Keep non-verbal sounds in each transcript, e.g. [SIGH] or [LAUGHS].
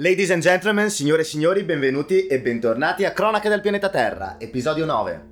Ladies and gentlemen, signore e signori, benvenuti e bentornati a Cronache del pianeta Terra, episodio 9.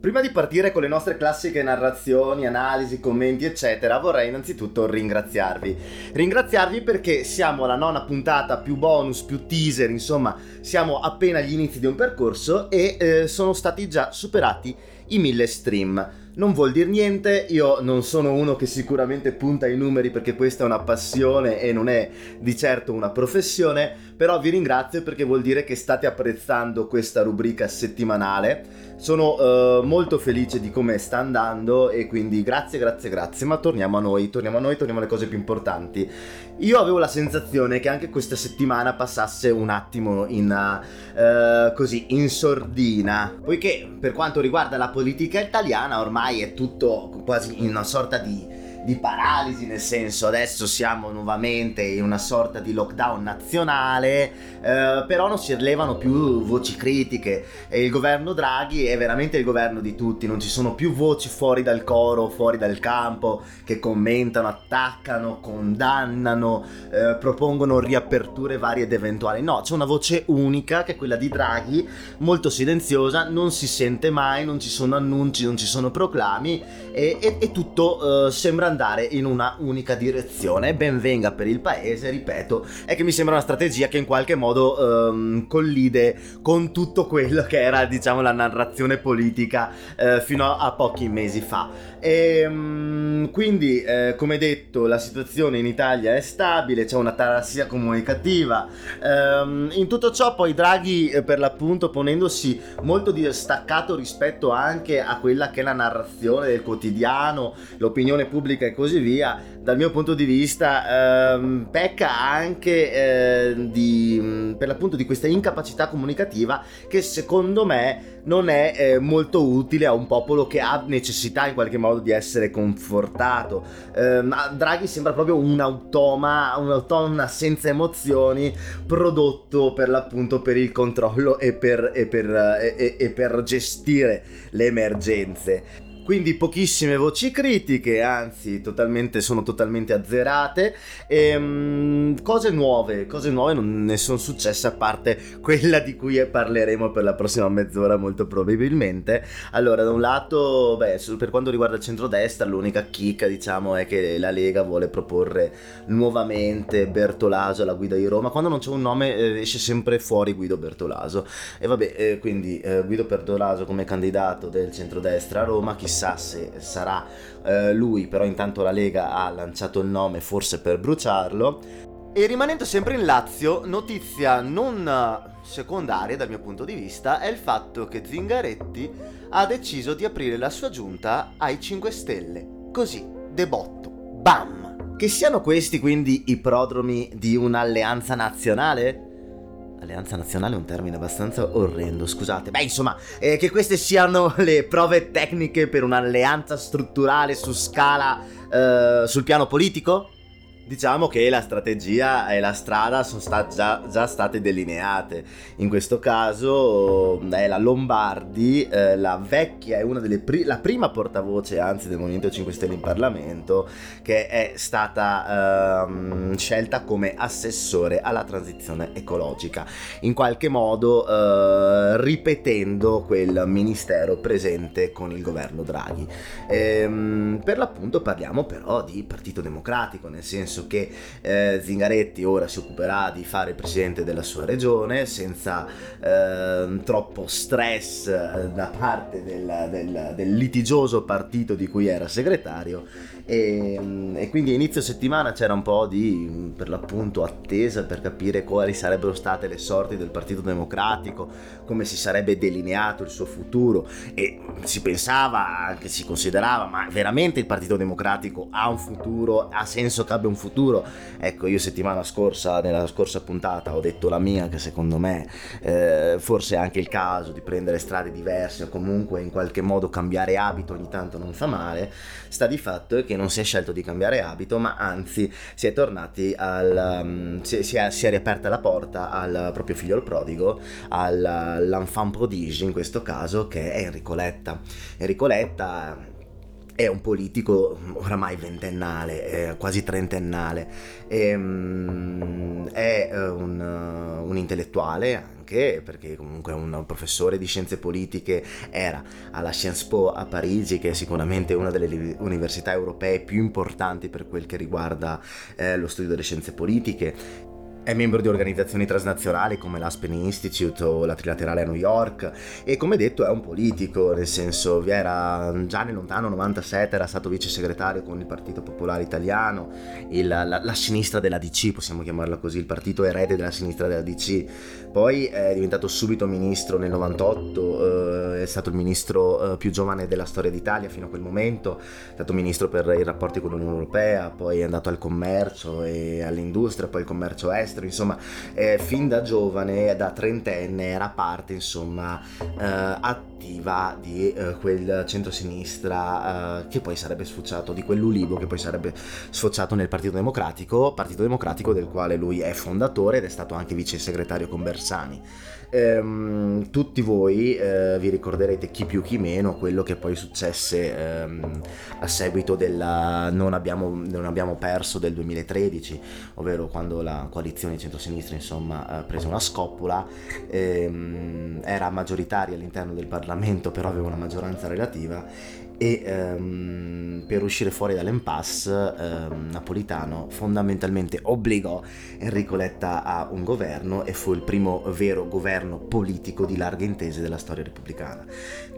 Prima di partire con le nostre classiche narrazioni, analisi, commenti, eccetera, vorrei innanzitutto ringraziarvi. Ringraziarvi perché siamo alla nona puntata, più bonus, più teaser, insomma, siamo appena agli inizi di un percorso e eh, sono stati già superati i 1000 stream non vuol dire niente, io non sono uno che sicuramente punta ai numeri perché questa è una passione e non è di certo una professione, però vi ringrazio perché vuol dire che state apprezzando questa rubrica settimanale. Sono uh, molto felice di come sta andando e quindi grazie, grazie, grazie, ma torniamo a noi, torniamo a noi, torniamo alle cose più importanti. Io avevo la sensazione che anche questa settimana passasse un attimo in, uh, così, in sordina, poiché per quanto riguarda la politica italiana ormai è tutto quasi in una sorta di di paralisi, nel senso adesso siamo nuovamente in una sorta di lockdown nazionale, eh, però non si rilevano più voci critiche. E il governo Draghi è veramente il governo di tutti, non ci sono più voci fuori dal coro, fuori dal campo che commentano, attaccano, condannano, eh, propongono riaperture varie ed eventuali, no, c'è una voce unica che è quella di Draghi, molto silenziosa, non si sente mai, non ci sono annunci, non ci sono proclami e, e, e tutto eh, sembra andare in una unica direzione. Ben venga per il paese, ripeto, è che mi sembra una strategia che in qualche modo ehm, collide con tutto quello che era, diciamo, la narrazione politica eh, fino a pochi mesi fa. E, ehm, quindi, eh, come detto, la situazione in Italia è stabile, c'è una tarassia comunicativa. Ehm, in tutto ciò, poi Draghi, eh, per l'appunto, ponendosi molto distaccato rispetto anche a quella che è la narrazione del quotidiano, l'opinione pubblica e così via, dal mio punto di vista ehm, pecca anche eh, di, per l'appunto di questa incapacità comunicativa che secondo me non è eh, molto utile a un popolo che ha necessità in qualche modo di essere confortato. Eh, Draghi sembra proprio un automa, un automa senza emozioni prodotto per l'appunto per il controllo e per, e per, e, e per gestire le emergenze. Quindi pochissime voci critiche, anzi totalmente, sono totalmente azzerate. E, um, cose nuove, cose nuove non ne sono successe a parte quella di cui parleremo per la prossima mezz'ora molto probabilmente. Allora, da un lato, beh, per quanto riguarda il centrodestra, l'unica chicca diciamo è che la Lega vuole proporre nuovamente Bertolaso alla guida di Roma. Quando non c'è un nome eh, esce sempre fuori Guido Bertolaso. E vabbè, eh, quindi eh, Guido Bertolaso come candidato del centrodestra a Roma, chissà chissà se sarà eh, lui, però intanto la Lega ha lanciato il nome forse per bruciarlo. E rimanendo sempre in Lazio, notizia non secondaria dal mio punto di vista è il fatto che Zingaretti ha deciso di aprire la sua giunta ai 5 Stelle. Così, debotto, bam! Che siano questi quindi i prodromi di un'alleanza nazionale? Alleanza nazionale è un termine abbastanza orrendo, scusate. Beh, insomma, eh, che queste siano [LAUGHS] le prove tecniche per un'alleanza strutturale su scala eh, sul piano politico? Diciamo che la strategia e la strada sono state già, già, state delineate. In questo caso è la Lombardi, eh, la vecchia, è una delle pri- la prima portavoce anzi del Movimento 5 Stelle in Parlamento, che è stata ehm, scelta come assessore alla transizione ecologica, in qualche modo eh, ripetendo quel ministero presente con il governo Draghi. Ehm, per l'appunto parliamo però di Partito Democratico, nel senso senso che eh, Zingaretti ora si occuperà di fare presidente della sua regione senza eh, troppo stress eh, da parte del, del, del, litigioso partito di cui era segretario e, mm, e, quindi inizio settimana c'era un po' di per l'appunto attesa per capire quali sarebbero state le sorti del Partito Democratico, come si sarebbe delineato il suo futuro e si pensava, anche si considerava, ma veramente il Partito Democratico ha un futuro, ha senso che abbia un futuro. Ecco, io settimana scorsa, nella scorsa puntata, ho detto la mia, che secondo me eh, forse è anche il caso di prendere strade diverse o comunque in qualche modo cambiare abito ogni tanto non fa male. Sta di fatto che non si è scelto di cambiare abito, ma anzi si è tornati al. Um, si, si, è, si, è, riaperta la porta al proprio figlio il prodigo, all'enfant prodige in questo caso, che è Enrico Letta. Enrico è un politico oramai ventennale, quasi trentennale, e, um, è uh, un, uh, un, intellettuale anche perché comunque è un professore di scienze politiche, era alla Sciences Po a Parigi che è sicuramente una delle università europee più importanti per quel che riguarda eh, lo studio delle scienze politiche è membro di organizzazioni transnazionali come l'Aspen Institute o la Trilaterale a New York e come detto è un politico, nel senso era già nel lontano 97 era stato vice segretario con il Partito Popolare Italiano, il, la, la, sinistra della DC, possiamo chiamarla così, il partito erede della sinistra della DC. Poi è diventato subito ministro nel 98, eh, è stato il ministro eh, più giovane della storia d'Italia fino a quel momento, è stato ministro per i rapporti con l'Unione Europea, poi è andato al commercio e all'industria, poi il commercio estero all'estero, insomma, eh, fin da giovane, da trentenne, era parte, insomma, eh, attiva di eh, quel centrosinistra eh, che poi sarebbe sfociato, di quell'Ulivo che poi sarebbe sfociato nel Partito Democratico, Partito Democratico del quale lui è fondatore ed è stato anche vice segretario con Bersani ehm, tutti voi eh, vi ricorderete chi più chi meno quello che poi successe ehm, a seguito della non abbiamo, non abbiamo, perso del 2013 ovvero quando la coalizione centrosinistra insomma prese una scoppola ehm, era maggioritaria all'interno del Parlamento però aveva una maggioranza relativa e ehm, per uscire fuori dall'impasse ehm, Napolitano fondamentalmente obbligò Enrico Letta a un governo e fu il primo vero governo politico di larghe intese della storia repubblicana.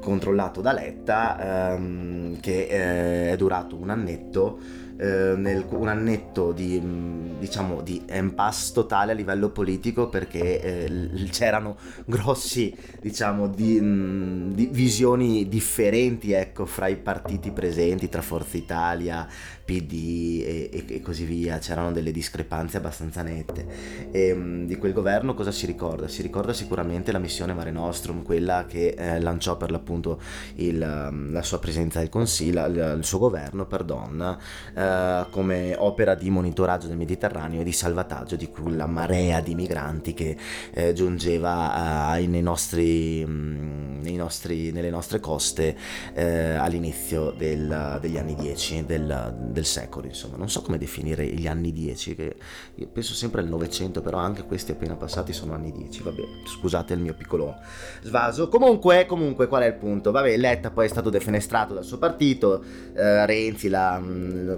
Controllato da Letta ehm, che eh, è durato un annetto eh, nel, un annetto di, mm, diciamo, di impasse totale a livello politico perché eh, c'erano grossi diciamo, di, mm, di visioni differenti ecco, fra i partiti presenti, tra Forza Italia, PD e, e, e, così via, c'erano delle discrepanze abbastanza nette. E, um, di quel governo cosa si ricorda? Si ricorda sicuramente la missione Mare Nostrum, quella che eh, lanciò per l'appunto il, um, la sua presenza al Consiglio, il, il suo governo, perdon, eh, come opera di monitoraggio del Mediterraneo e di salvataggio di quella marea di migranti che eh, giungeva eh, nei nostri, mm, nei nostri, nelle nostre coste eh, all'inizio del, degli anni 10 del del secolo, insomma, non so come definire gli anni 10, che io penso sempre al Novecento, però anche questi appena passati sono anni 10, vabbè, scusate il mio piccolo svaso. Comunque, comunque, qual è il punto? Vabbè, Letta poi è stato defenestrato dal suo partito, eh, Renzi, la, mm,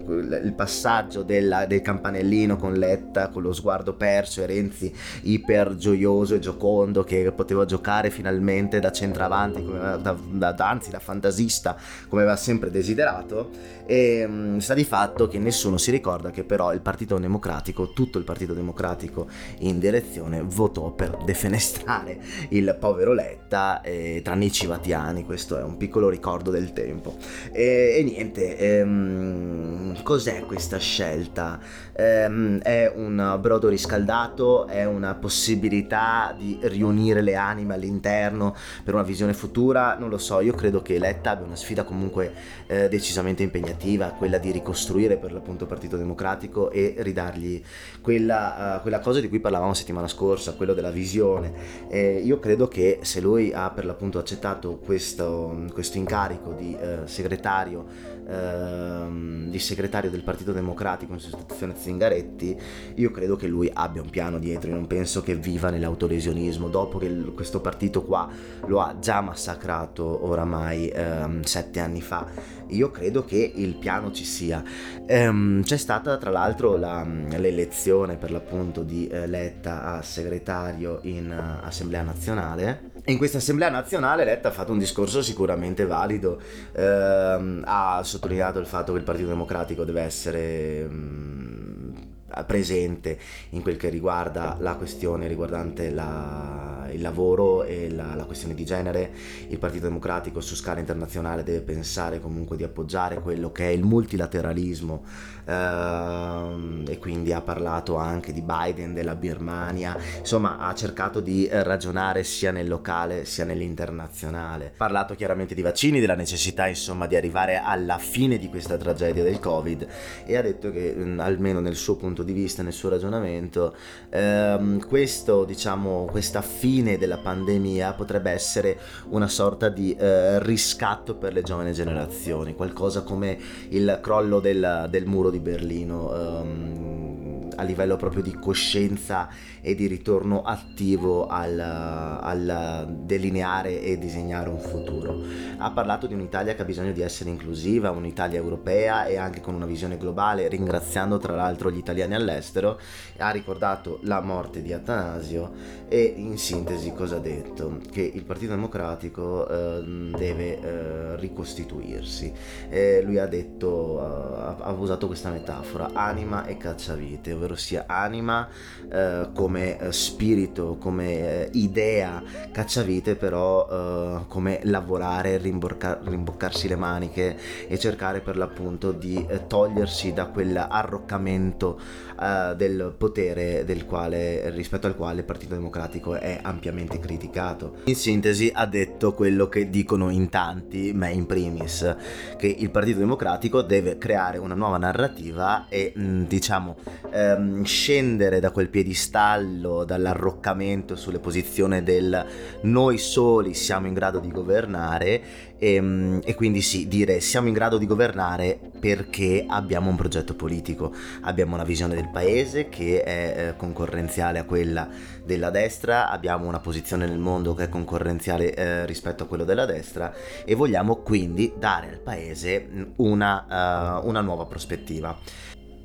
il passaggio della, del campanellino con Letta, con lo sguardo perso e Renzi iper gioioso e giocondo che poteva giocare finalmente da centravanti, come, da, da, anzi da fantasista, come aveva sempre desiderato, e mm, sta di fatto che nessuno si ricorda che però il Partito Democratico, tutto il Partito Democratico in direzione, votò per defenestrare il povero Letta, eh, tranne i civatiani, questo è un piccolo ricordo del tempo. E, e niente, ehm, cos'è questa scelta? Ehm, è un brodo riscaldato, è una possibilità di riunire le anime all'interno per una visione futura, non lo so, io credo che Letta abbia una sfida comunque eh, decisamente impegnativa, quella di ricostruire costruire per l'appunto Partito Democratico e ridargli quella, uh, quella cosa di cui parlavamo settimana scorsa, quello della visione. Eh, io credo che se lui ha per l'appunto accettato questo, questo incarico di uh, segretario uh, di segretario del Partito Democratico in sostituzione Zingaretti, io credo che lui abbia un piano dietro, io non penso che viva nell'autolesionismo, dopo che questo partito qua lo ha già massacrato oramai um, sette anni fa io credo che il piano ci sia. Ehm, c'è stata tra l'altro la, l'elezione per l'appunto di eh, Letta a segretario in uh, Assemblea Nazionale. In questa Assemblea Nazionale Letta ha fatto un discorso sicuramente valido, ehm, ha sottolineato il fatto che il Partito Democratico deve essere... Mh, presente in quel che riguarda la questione riguardante la, il lavoro e la, la, questione di genere. Il Partito Democratico su scala internazionale deve pensare comunque di appoggiare quello che è il multilateralismo ehm, e quindi ha parlato anche di Biden, della Birmania, insomma ha cercato di ragionare sia nel locale sia nell'internazionale. Ha parlato chiaramente di vaccini, della necessità insomma di arrivare alla fine di questa tragedia del Covid e ha detto che almeno nel suo punto di vista, nel suo ragionamento, ehm, questo, diciamo, questa fine fine della pandemia potrebbe essere una sorta di eh, riscatto per le giovani generazioni, qualcosa come il crollo del, del muro di Berlino. Um, a livello proprio di coscienza e di ritorno attivo al, al, delineare e disegnare un futuro. Ha parlato di un'Italia che ha bisogno di essere inclusiva, un'Italia europea e anche con una visione globale, ringraziando tra l'altro gli italiani all'estero, ha ricordato la morte di Atanasio e in sintesi cosa ha detto? Che il Partito Democratico eh, deve eh, ricostituirsi. Eh, lui ha detto, ha, ha usato questa metafora, anima e cacciavite, ovvero sia anima eh, come eh, spirito, come eh, idea, cacciavite però eh, come lavorare, rimbocca- rimboccarsi le maniche e cercare per l'appunto di eh, togliersi da quell'arroccamento eh, del potere del quale, rispetto al quale il Partito Democratico è ampiamente criticato. In sintesi ha detto quello che dicono in tanti, me in primis, che il Partito Democratico deve creare una nuova narrativa e mm, diciamo ehm, scendere da quel piedistallo, dall'arroccamento sulle posizioni del noi soli siamo in grado di governare e, ehm, e, quindi sì, dire siamo in grado di governare perché abbiamo un progetto politico, abbiamo una visione del paese che è eh, concorrenziale a quella della destra, abbiamo una posizione nel mondo che è concorrenziale eh, rispetto a quello della destra e vogliamo quindi dare al paese una, uh, una nuova prospettiva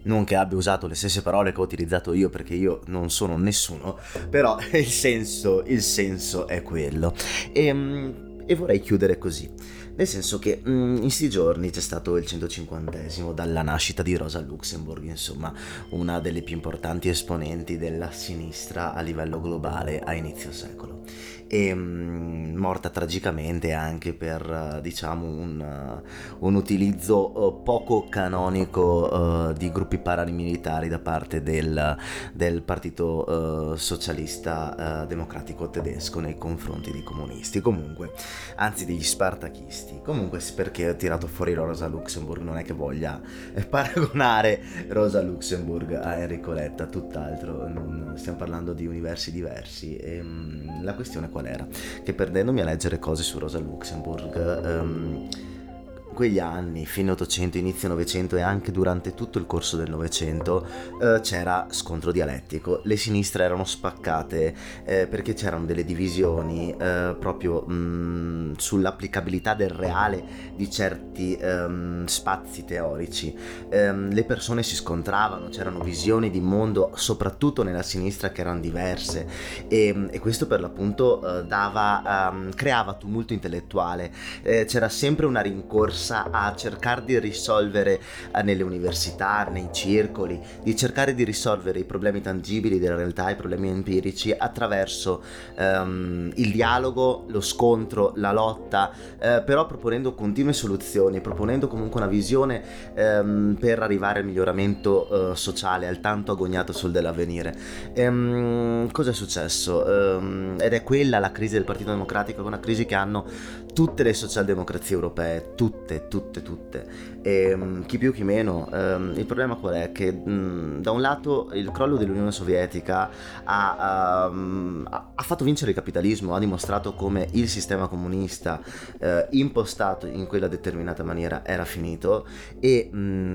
non che abbia usato le stesse parole che ho utilizzato io perché io non sono nessuno, però [LAUGHS] il senso, il senso è quello. E, ehm, e vorrei chiudere così. Nel senso che mh, mm, in questi giorni c'è stato il 150 dalla nascita di Rosa Luxemburg, insomma una delle più importanti esponenti della sinistra a livello globale a inizio secolo. E mh, mm, morta tragicamente anche per diciamo un, un utilizzo uh, poco canonico uh, di gruppi paramilitari da parte del, del partito socialista democratico tedesco nei confronti dei comunisti. Comunque anzi degli spartachisti comunque perché ho tirato fuori Rosa Luxemburg non è che voglia [LAUGHS] paragonare Rosa Luxemburg a Enrico Letta tutt'altro non, stiamo parlando di universi diversi e mh, la questione qual era? Che perdendomi a leggere cose su Rosa Luxemburg, um, quegli anni, fine 800, inizio 900 e anche durante tutto il corso del Novecento eh, c'era scontro dialettico. Le sinistre erano spaccate eh, perché c'erano delle divisioni eh, proprio mh, mm, sull'applicabilità del reale di certi um, spazi teorici. Um, le persone si scontravano, c'erano visioni di mondo, soprattutto nella sinistra, che erano diverse e, e questo per l'appunto eh, dava, um, creava tumulto intellettuale. Eh, c'era sempre una rincorsa corsa a cercare di risolvere eh, nelle università, nei circoli, di cercare di risolvere i problemi tangibili della realtà, i problemi empirici attraverso um, il dialogo, lo scontro, la lotta, eh, però proponendo continue soluzioni, proponendo comunque una visione um, per arrivare al miglioramento uh, sociale, al tanto agognato sul dell'avvenire. Um, cosa è successo? ed è quella la crisi del Partito Democratico, una crisi che hanno tutte le socialdemocrazie europee, tutte, tutte, tutte. E, um, chi più chi meno. Um, il problema qual è? Che da un lato il crollo dell'Unione Sovietica ha, ha, fatto vincere il capitalismo, ha dimostrato come il sistema comunista uh, impostato in quella determinata maniera era finito e,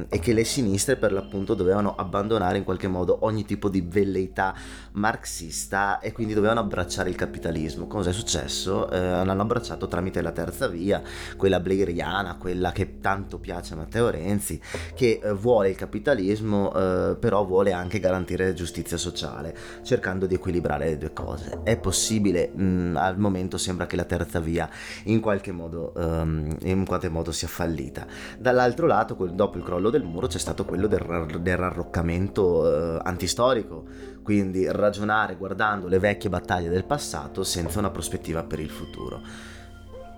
e, che le sinistre per l'appunto dovevano abbandonare in qualche modo ogni tipo di velleità marxista e quindi dovevano abbracciare il capitalismo. Cosa è successo? Uh, l'hanno abbracciato tramite la terza via, quella blairiana, quella che tanto piace a Matteo Renzi, che eh, vuole il capitalismo eh, però vuole anche garantire giustizia sociale, cercando di equilibrare le due cose. È possibile? Mm, al momento sembra che la terza via in qualche modo, um, in qualche modo sia fallita. Dall'altro lato, dopo il crollo del muro, c'è stato quello del, del rarroccamento eh, antistorico, quindi ragionare guardando le vecchie battaglie del passato senza una prospettiva per il futuro.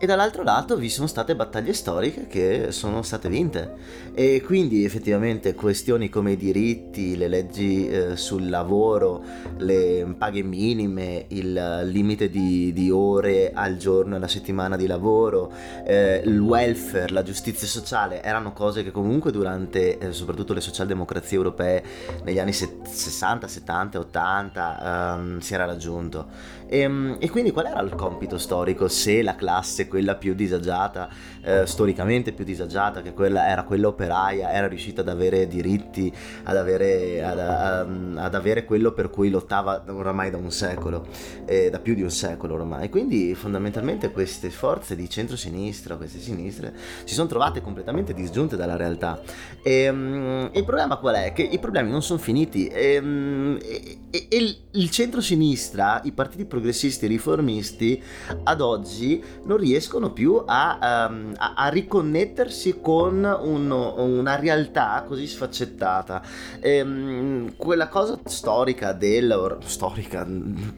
E dall'altro lato vi sono state battaglie storiche che sono state vinte. E quindi effettivamente questioni come i diritti, le leggi eh, sul lavoro, le paghe minime, il limite di, di ore al giorno e alla settimana di lavoro, eh, il welfare, la giustizia sociale erano cose che comunque durante eh, soprattutto le socialdemocrazie europee negli anni 60, 70, 80 ehm, si era raggiunto e, ehm, e quindi qual era il compito storico se la classe quella più disagiata, eh, storicamente più disagiata, che quella, era quella operaia, era riuscita ad avere diritti, ad avere, ad, ad, ad avere quello per cui lottava oramai da un secolo, eh, da più di un secolo ormai. Quindi fondamentalmente queste forze di centro-sinistra, queste sinistre, si sono trovate completamente disgiunte dalla realtà. E, um, il problema qual è? Che i problemi non sono finiti e, um, e, e il, centro-sinistra, i partiti progressisti e riformisti, ad oggi non riescono più a, um, a, a riconnettersi con un, una realtà così sfaccettata. E, um, quella cosa storica del... Or, storica,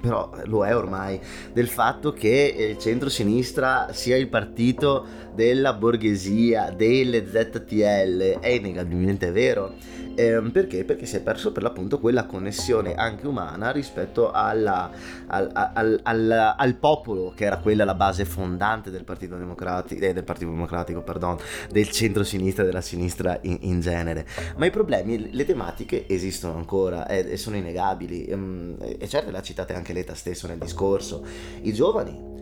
però lo è ormai, del fatto che il centro-sinistra sia il partito della borghesia, delle ZTL, è innegabilmente vero. Eh, perché? Perché si è perso per l'appunto quella connessione anche umana rispetto alla, al, al, al, al, popolo che era quella la base fondante del Partito Democratico, eh, del Partito Democratico, pardon, del centro-sinistra e della sinistra in, in, genere. Ma i problemi, le tematiche esistono ancora e, e sono innegabili. Ehm, e certo l'ha citate anche l'ETA stesso nel discorso. I giovani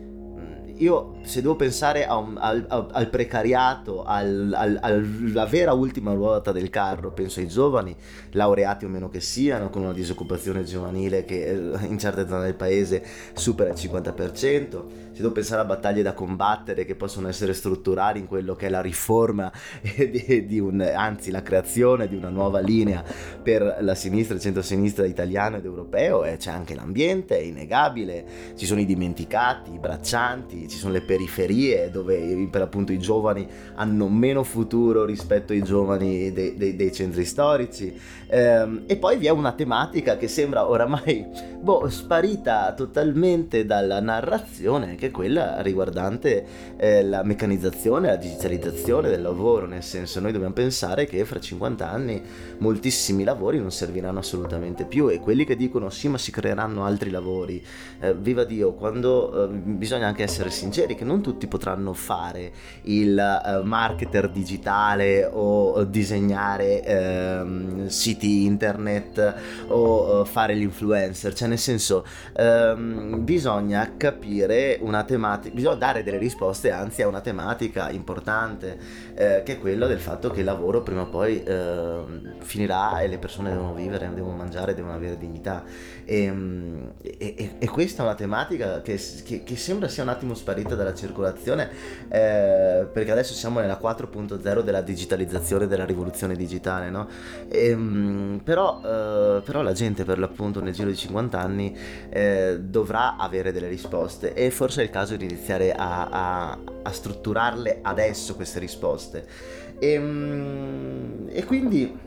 io se devo pensare un, al, al, precariato, al, alla vera ultima ruota del carro, penso ai giovani, laureati o meno che siano, con una disoccupazione giovanile che eh, in certe zone del paese supera il 50% se devo pensare a battaglie da combattere che possono essere strutturali in quello che è la riforma [LAUGHS] di, di un, anzi la creazione di una nuova linea per la sinistra, il centro-sinistra italiano ed europeo, e c'è anche l'ambiente, è innegabile, ci sono i dimenticati, i braccianti, ci sono le periferie dove per appunto i giovani hanno meno futuro rispetto ai giovani dei, dei, dei centri storici. Ehm, e poi vi è una tematica che sembra oramai boh, sparita totalmente dalla narrazione che è quella riguardante eh, la meccanizzazione, la digitalizzazione del lavoro, nel senso noi dobbiamo pensare che fra 50 anni moltissimi lavori non serviranno assolutamente più. E quelli che dicono sì ma si creeranno altri lavori, eh, viva Dio, quando eh, bisogna anche essere sinceri che non tutti potranno fare il uh, marketer digitale o disegnare ehm, siti internet o uh, fare l'influencer, cioè nel senso ehm, bisogna capire un una tematica, bisogna dare delle risposte anzi a una tematica importante eh, che è quella del fatto che il lavoro prima o poi eh, finirà e le persone devono vivere, devono mangiare, devono avere dignità. ehm, e, e, e questa è una tematica che, che, che, sembra sia un attimo sparita dalla circolazione eh, perché adesso siamo nella 4.0 della digitalizzazione, della rivoluzione digitale, no? E, ehm, però, eh, però la gente per l'appunto nel giro di 50 anni eh, dovrà avere delle risposte e forse è il caso di iniziare a, a, a strutturarle adesso queste risposte. Ehm, e, quindi,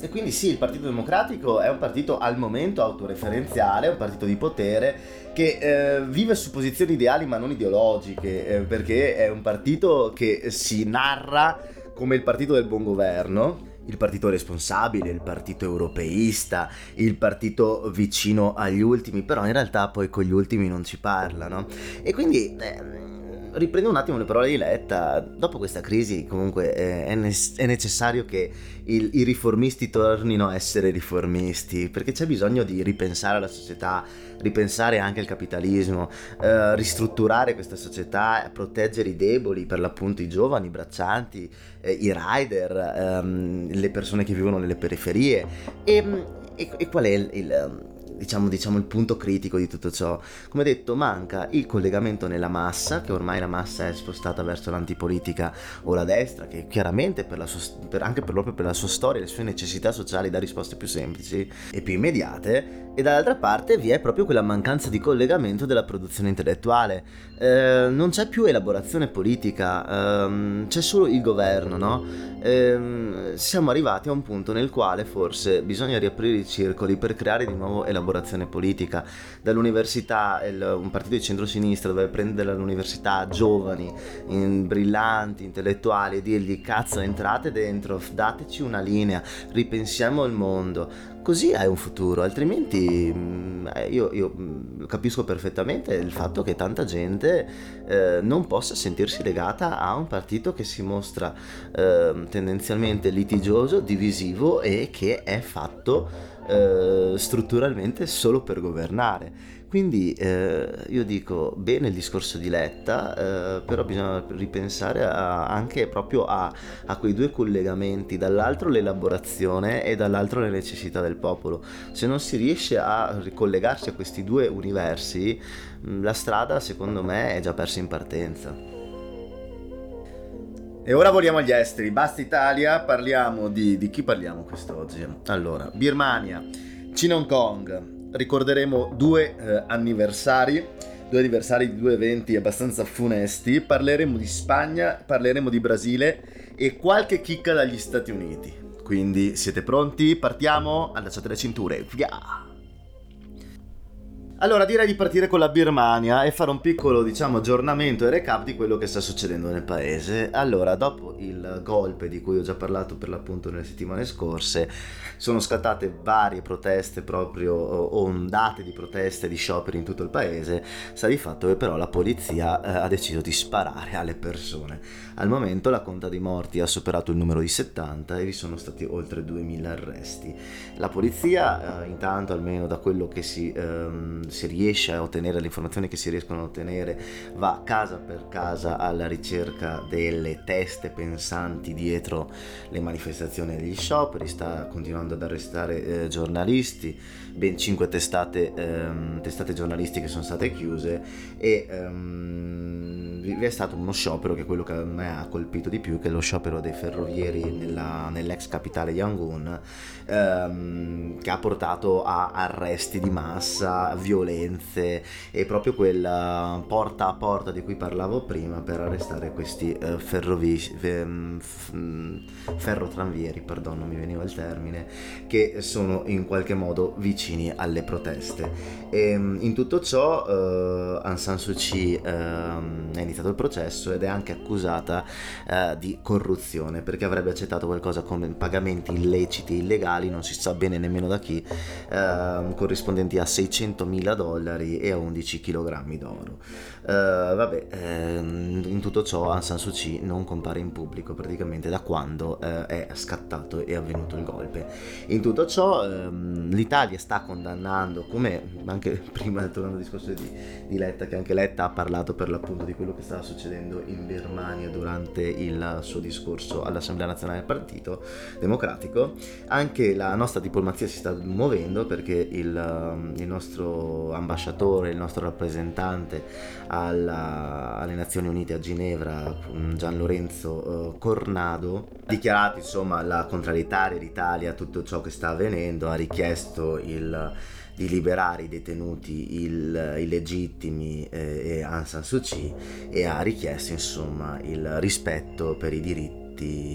e, quindi, sì, il Partito Democratico è un partito al momento autoreferenziale, un partito di potere che eh, vive su posizioni ideali ma non ideologiche, eh, perché è un partito che si narra come il partito del buon governo il partito responsabile, il partito europeista, il partito vicino agli ultimi, però in realtà poi con gli ultimi non ci parla, no? E quindi eh, riprendo un attimo le parole di Letta, dopo questa crisi comunque è, ne- è, necessario che il, i riformisti tornino a essere riformisti, perché c'è bisogno di ripensare la società, ripensare anche il capitalismo, eh, ristrutturare questa società, proteggere i deboli, per l'appunto i giovani, i braccianti, eh, i rider, ehm, le persone che vivono nelle periferie. E, e, e qual è il, il diciamo, diciamo, il punto critico di tutto ciò. Come detto, manca il collegamento nella massa, che ormai la massa è spostata verso l'antipolitica o la destra, che chiaramente per sua, per, anche per, proprio per la sua storia e le sue necessità sociali dà risposte più semplici e più immediate, e dall'altra parte vi è proprio quella mancanza di collegamento della produzione intellettuale. Eh, non c'è più elaborazione politica, ehm, c'è solo il governo, no? Eh, siamo arrivati a un punto nel quale forse bisogna riaprire i circoli per creare di nuovo elaborazione politica dall'università, il, un partito di centrosinistra dove prendere dall'università giovani, in, brillanti, intellettuali e dirgli cazzo entrate dentro, dateci una linea, ripensiamo il mondo, così hai un futuro, altrimenti mm, eh, io, io, mm, capisco perfettamente il fatto che tanta gente eh, non possa sentirsi legata a un partito che si mostra eh, tendenzialmente litigioso, divisivo e che è fatto eh, strutturalmente solo per governare. Quindi eh, io dico bene il discorso di Letta, eh, però bisogna ripensare a, anche proprio a, a, quei due collegamenti, dall'altro l'elaborazione e dall'altro le necessità del popolo. Se non si riesce a ricollegarsi a questi due universi, la strada secondo me è già persa in partenza. E ora voliamo agli esteri, basta Italia, parliamo di, di chi parliamo quest'oggi? Allora, Birmania, Cina Hong Kong, ricorderemo due eh, anniversari, due anniversari di due eventi abbastanza funesti, parleremo di Spagna, parleremo di Brasile e qualche chicca dagli Stati Uniti. Quindi siete pronti? Partiamo? Allacciate le cinture, via! Allora direi di partire con la Birmania e fare un piccolo diciamo aggiornamento e recap di quello che sta succedendo nel paese. Allora, dopo il golpe di cui ho già parlato per l'appunto nelle settimane scorse, sono scattate varie proteste proprio ondate di proteste, di scioperi in tutto il paese. Sta di fatto che però la polizia eh, ha deciso di sparare alle persone. Al momento la conta dei morti ha superato il numero di 70 e vi sono stati oltre 2000 arresti. La polizia, eh, intanto almeno da quello che si ehm, si riesce a ottenere le informazioni che si riescono a ottenere, va casa per casa alla ricerca delle teste pensanti dietro le manifestazioni e gli scioperi, sta continuando ad arrestare eh, giornalisti, ben cinque testate, ehm, testate giornalistiche sono state chiuse e ehm, vi è stato uno sciopero che è quello che a me ha colpito di più, che è lo sciopero dei ferrovieri nella, nell'ex capitale Yangon, ehm, che ha portato a arresti di massa, violenze e proprio quella porta a porta di cui parlavo prima per arrestare questi uh, ferrovi- f- ferrotranvieri, perdono, non mi veniva il termine, che sono in qualche modo vicini alle proteste. E, ehm, in tutto ciò uh, Aung San Suu Kyi uh, è iniziato il processo ed è anche accusata uh, di corruzione perché avrebbe accettato qualcosa come pagamenti illeciti, illegali, non si sa bene nemmeno da chi, ehm, corrispondenti a 600.000 dollari e a 11 kg d'oro. Uh, vabbè, ehm, in tutto ciò Aung San Suu Kyi non compare in pubblico praticamente da quando uh, è scattato e avvenuto il golpe. In tutto ciò l'Italia sta condannando, come anche [LAUGHS] prima tornando al discorso di, di, Letta, che anche Letta ha parlato per l'appunto di quello che stava succedendo in Birmania durante il suo discorso all'Assemblea Nazionale del Partito Democratico, anche la nostra diplomazia si sta muovendo perché il, il nostro ambasciatore, il nostro rappresentante alla, alle Nazioni Unite a Ginevra, Gian Lorenzo eh, Cornado, ha dichiarato insomma la contrarietà dell'Italia a tutto ciò che sta avvenendo, ha richiesto il, di liberare i detenuti il, illegittimi eh, e Aung San Suu Kyi e ha richiesto insomma il rispetto per i diritti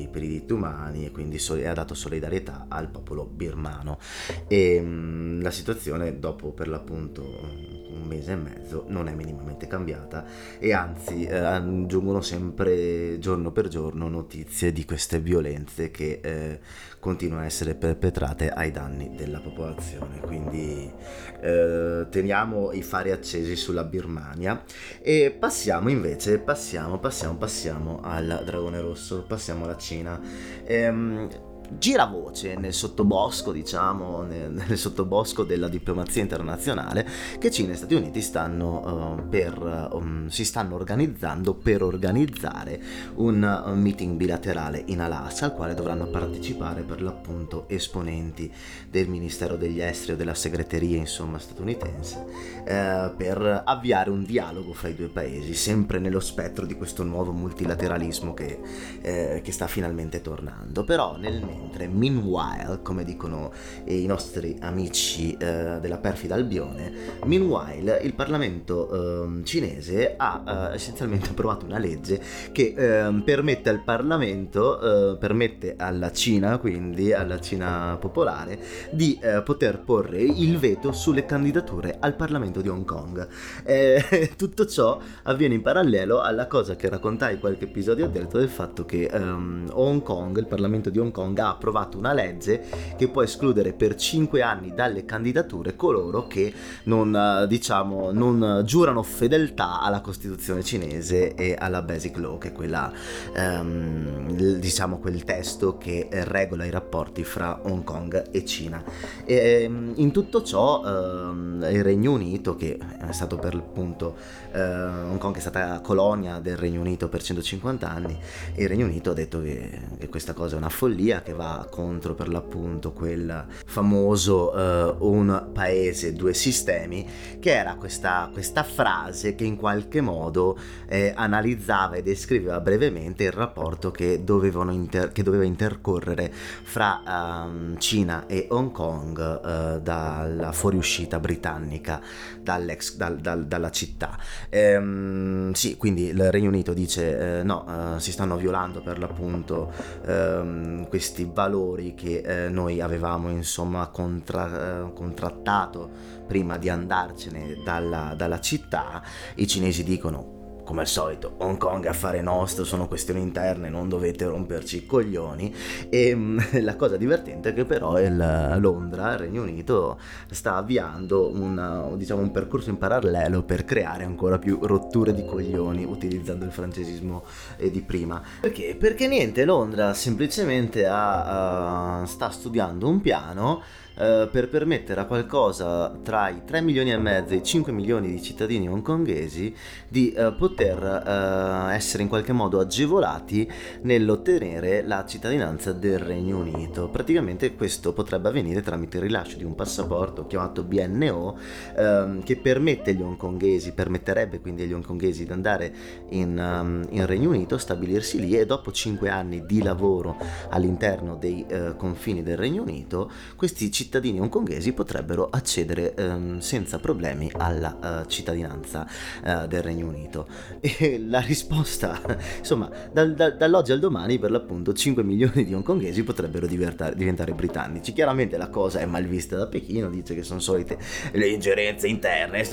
per i diritti umani e quindi so- ha dato solidarietà al popolo birmano. E mh, la situazione dopo per l'appunto un mese e mezzo non è minimamente cambiata e anzi eh, giungono sempre giorno per giorno notizie di queste violenze che eh, continuano a essere perpetrate ai danni della popolazione. Quindi eh, teniamo i fari accesi sulla Birmania e passiamo invece, passiamo, passiamo, passiamo al dragone rosso, passiamo alla Cina. Ehm, gira voce nel sottobosco, diciamo, nel, [LAUGHS] nel, sottobosco della diplomazia internazionale, che Cina e Stati Uniti stanno, uh, per, um, si stanno organizzando per organizzare un, un, meeting bilaterale in Alaska, al quale dovranno partecipare per l'appunto esponenti del Ministero degli Esteri o della segreteria, insomma, statunitense, uh, per avviare un dialogo fra i due paesi, sempre nello spettro di questo nuovo multilateralismo che, uh, che sta finalmente tornando. Però nel mentre, meanwhile, come dicono i nostri amici eh, della perfida Albione, meanwhile il Parlamento eh, cinese ha eh, essenzialmente [LAUGHS] approvato una legge che ehm, permette al Parlamento, eh, permette alla Cina, quindi alla Cina popolare, di eh, poter porre il veto sulle candidature al Parlamento di Hong Kong. [LAUGHS] tutto ciò avviene in parallelo alla cosa che raccontai qualche episodio addietro del fatto che um, Hong Kong, il Parlamento di Hong Kong, ha approvato una legge che può escludere per 5 anni dalle candidature coloro che non, diciamo, non giurano fedeltà alla Costituzione cinese e alla Basic Law, che è quella, um, diciamo, quel testo che regola i rapporti fra Hong Kong e Cina. E, ehm, in tutto ciò um, il Regno Unito, che è stato per l'appunto uh, Hong Kong è stata colonia del Regno Unito per 150 anni e il Regno Unito ha detto che, che questa cosa è una follia che va contro per l'appunto quel famoso uh, un paese, due sistemi, che era questa, questa frase che in qualche modo eh, analizzava e descriveva brevemente il rapporto che, inter- che doveva intercorrere fra um, Cina e Hong Kong uh, dalla fuoriuscita britannica dal, dalla città. Ehm, sì, quindi il Regno Unito dice eh, no, eh, si stanno violando per l'appunto ehm, questi valori che eh, noi avevamo insomma contra- eh, contrattato prima di andarcene dalla, dalla città. I cinesi dicono come al solito, Hong Kong è affare nostro, sono questioni interne, non dovete romperci i coglioni. E mm, [LAUGHS] la cosa divertente è che però il Londra, il Regno Unito, sta avviando una, diciamo, un percorso in parallelo per creare ancora più rotture di coglioni utilizzando il francesismo eh, di prima. Perché? Perché niente, Londra semplicemente ha, uh, sta studiando un piano eh, per permettere a qualcosa tra i 3 milioni e mezzo e i 5 milioni di cittadini hongkongesi di uh, poter uh, essere in qualche modo agevolati nell'ottenere la cittadinanza del Regno Unito. Praticamente questo potrebbe avvenire tramite il rilascio di un passaporto chiamato BNO ehm, che permette agli hongkongesi, permetterebbe quindi agli hongkongesi di andare in, um, in, Regno Unito, stabilirsi lì e dopo 5 anni di lavoro all'interno dei confini del Regno Unito questi cittadini cittadini hongkongesi potrebbero accedere ehm, senza problemi alla uh, cittadinanza uh, del Regno Unito. E la risposta, [LAUGHS] insomma, dal, da, dall'oggi al domani per l'appunto 5 milioni di hongkongesi potrebbero diventare britannici. Chiaramente la cosa è mal vista da Pechino, dice che sono solite le ingerenze interne,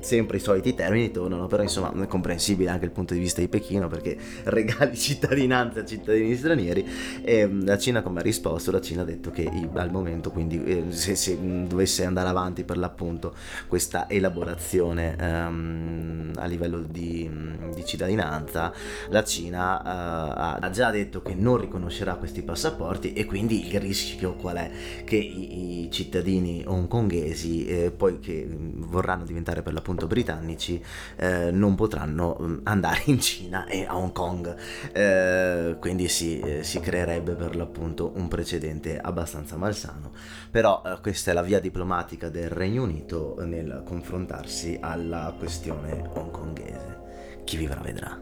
sempre i soliti termini tornano, però insomma è comprensibile anche il punto di vista di Pechino perché [LAUGHS] regali cittadinanza a cittadini stranieri e la Cina come ha risposto? La Cina ha detto che al momento quindi se, se, dovesse andare avanti per l'appunto questa elaborazione um, a livello di, di, cittadinanza, la Cina uh, ha già detto che non riconoscerà questi passaporti e quindi il rischio qual è? Che i, i cittadini hongkongesi, eh, poi che vorranno diventare per l'appunto britannici, eh, non potranno mm, andare in Cina e a Hong Kong. Eh, quindi si, eh, si creerebbe per l'appunto un precedente abbastanza malsano. Però però eh, questa è la via diplomatica del Regno Unito nel confrontarsi alla questione hongkongese. Chi vivrà vedrà.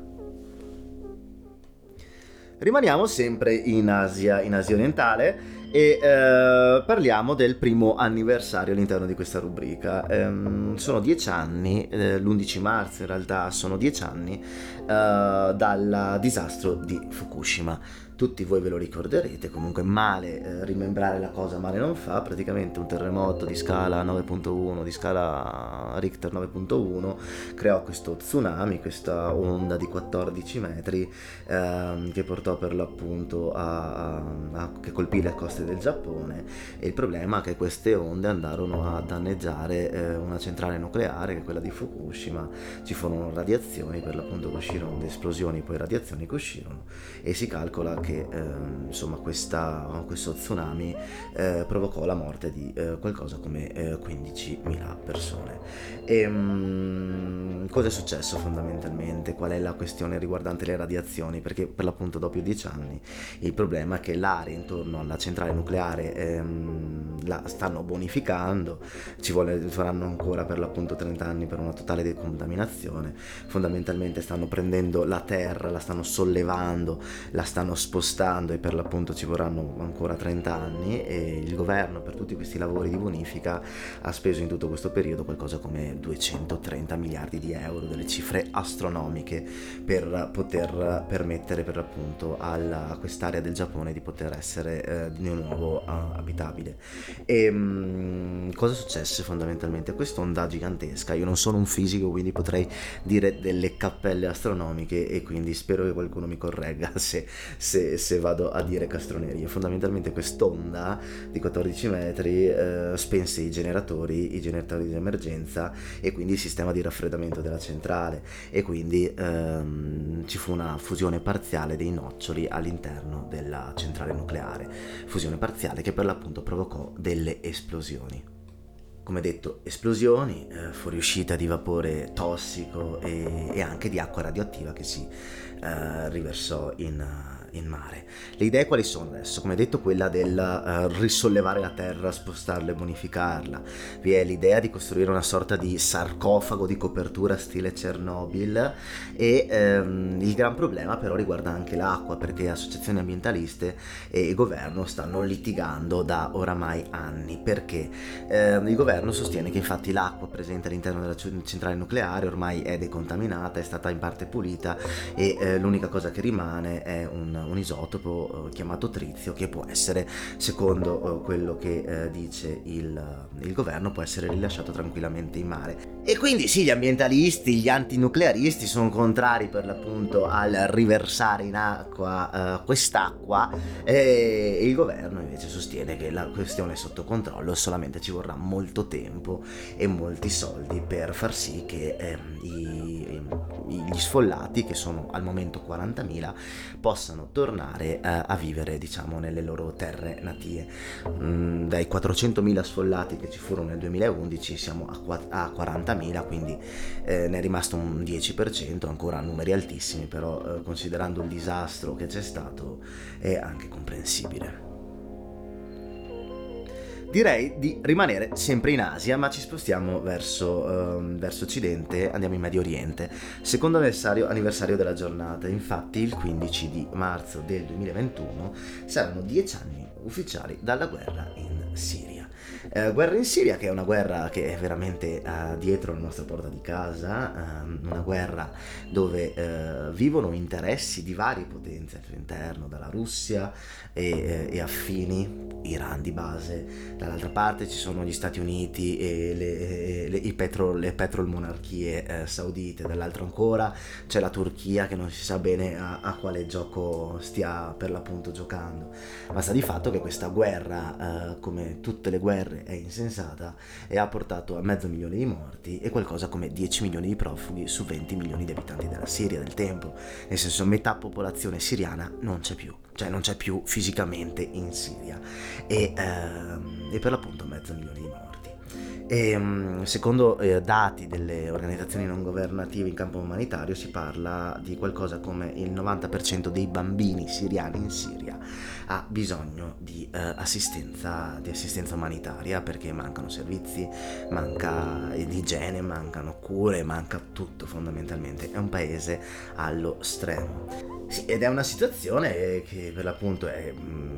Rimaniamo sempre in Asia, in Asia orientale e eh, parliamo del primo anniversario all'interno di questa rubrica. Ehm, sono dieci anni, eh, l'11 marzo in realtà sono dieci anni eh, dal disastro di Fukushima tutti voi ve lo ricorderete, comunque male eh, rimembrare la cosa male non fa, praticamente un terremoto di scala 9.1, di scala Richter 9.1 creò questo tsunami, questa onda di 14 metri ehm, che portò per l'appunto a, a, a, che colpì le coste del Giappone. E il problema è che queste onde andarono a danneggiare eh, una centrale nucleare che è quella di Fukushima, ci furono radiazioni per l'appunto che uscirono, esplosioni poi radiazioni che uscirono e si calcola che che eh, insomma questa, questo tsunami eh, provocò la morte di eh, qualcosa come 15.000 eh, persone. E, mh, mm, cosa è successo fondamentalmente? Qual è la questione riguardante le radiazioni? Perché per l'appunto dopo dieci anni il problema è che l'area intorno alla centrale nucleare ehm, la stanno bonificando, ci vuole, faranno ancora per l'appunto 30 anni per una totale decontaminazione, fondamentalmente stanno prendendo la terra, la stanno sollevando, la stanno spostando e per l'appunto ci vorranno ancora 30 anni e il governo per tutti questi lavori di bonifica ha speso in tutto questo periodo qualcosa come 230 miliardi di euro, delle cifre astronomiche per poter permettere per l'appunto alla, a quest'area del Giappone di poter essere eh, di nuovo uh, abitabile. E um, cosa successe fondamentalmente? Quest'onda gigantesca, io non sono un fisico quindi potrei dire delle cappelle astronomiche e quindi spero che qualcuno mi corregga [LAUGHS] se, se, se vado a dire castronerie. Fondamentalmente quest'onda di 14 metri eh, spense i generatori, i generatori di emergenza e quindi il sistema di raffreddamento della centrale. E quindi ehm, ci fu una fusione parziale dei noccioli all'interno della centrale nucleare, fusione parziale che per l'appunto provocò delle esplosioni. Come detto, esplosioni, eh, fuoriuscita di vapore tossico e, e, anche di acqua radioattiva che si eh, riversò in, in mare. Le idee quali sono adesso? Come detto, quella del uh, risollevare la terra, spostarla e bonificarla. Vi è l'idea di costruire una sorta di sarcofago di copertura stile Chernobyl e um, il gran problema però riguarda anche l'acqua perché associazioni ambientaliste e governo stanno litigando da oramai anni perché uh, il governo sostiene che infatti l'acqua presente all'interno della centrale nucleare ormai è decontaminata, è stata in parte pulita e uh, l'unica cosa che rimane è un un isotopo eh, chiamato trizio che può essere, secondo eh, quello che eh, dice il, il governo, può essere rilasciato tranquillamente in mare. E quindi sì, gli ambientalisti, gli antinuclearisti sono contrari per l'appunto al riversare in acqua uh, quest'acqua e il governo invece sostiene che la questione è sotto controllo, solamente ci vorrà molto tempo e molti soldi per far sì che eh, i, gli sfollati, che sono al momento 40.000, possano tornare eh, a vivere diciamo nelle loro terre natie. Mm, dai 400.000 sfollati che ci furono nel 2011 siamo a, a 40.000, quindi eh, ne è rimasto un 10%, ancora numeri altissimi, però eh, considerando il disastro che c'è stato è anche comprensibile direi di rimanere sempre in Asia, ma ci spostiamo verso, um, verso Occidente, andiamo in Medio Oriente. Secondo anniversario, anniversario della giornata, infatti il 15 di marzo del 2021 saranno dieci anni ufficiali dalla guerra in Siria. Eh, guerra in Siria, che è una guerra che è veramente uh, dietro la nostra porta di casa, uh, una guerra dove uh, vivono interessi di varie potenze al suo interno, dalla Russia e, e, affini, Iran di base, dall'altra parte ci sono gli Stati Uniti e le, le, i petro, le petrolmonarchie eh, saudite, dall'altro ancora c'è la Turchia che non si sa bene a, a, quale gioco stia per l'appunto giocando, ma sta di fatto che questa guerra, come tutte le guerre è insensata e ha portato a mezzo milione di morti e qualcosa come 10 milioni di profughi su 20 milioni di abitanti della Siria del tempo. Nel senso, metà popolazione siriana non c'è più, cioè non c'è più fisicamente in Siria e, ehm, e per l'appunto mezzo milione di morti. E, ehm, secondo eh, dati delle organizzazioni non governative in campo umanitario si parla di qualcosa come il 90% dei bambini siriani in Siria ha bisogno di, eh, assistenza, di assistenza umanitaria perché mancano servizi, manca igiene, mancano cure, manca tutto fondamentalmente. È un paese allo stremo. Sì, ed è una situazione che per l'appunto è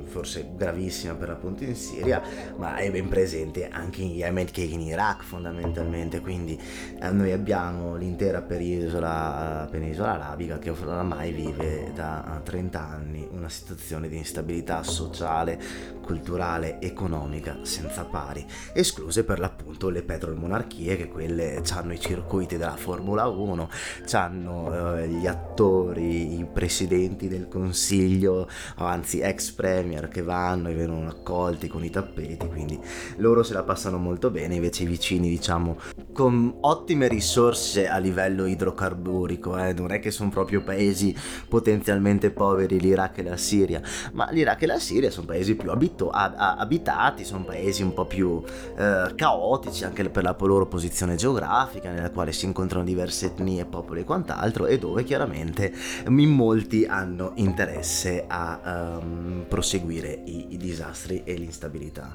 forse gravissima per l'appunto in Siria, ma è ben presente anche in Yemen che in Iraq fondamentalmente, quindi eh, noi abbiamo l'intera penisola, penisola arabica che oramai vive da 30 anni una situazione di instabilità sociale, culturale, economica senza pari, escluse per l'appunto le petrolmonarchie che quelle hanno i circuiti della Formula 1, hanno eh, gli attori, i presidenti del consiglio, anzi ex premier che vanno e vengono accolti con i tappeti, quindi loro se la passano molto bene, invece i vicini diciamo con ottime risorse a livello idrocarburico, eh? non è che sono proprio paesi potenzialmente poveri l'Iraq e la Siria, ma l'Iraq l'Iraq e la Siria sono paesi più abito- abitati, sono paesi un po' più eh, caotici anche per la loro posizione geografica, nella quale si incontrano diverse etnie, popoli e quant'altro, e dove chiaramente in molti hanno interesse a um, proseguire i, i disastri e l'instabilità.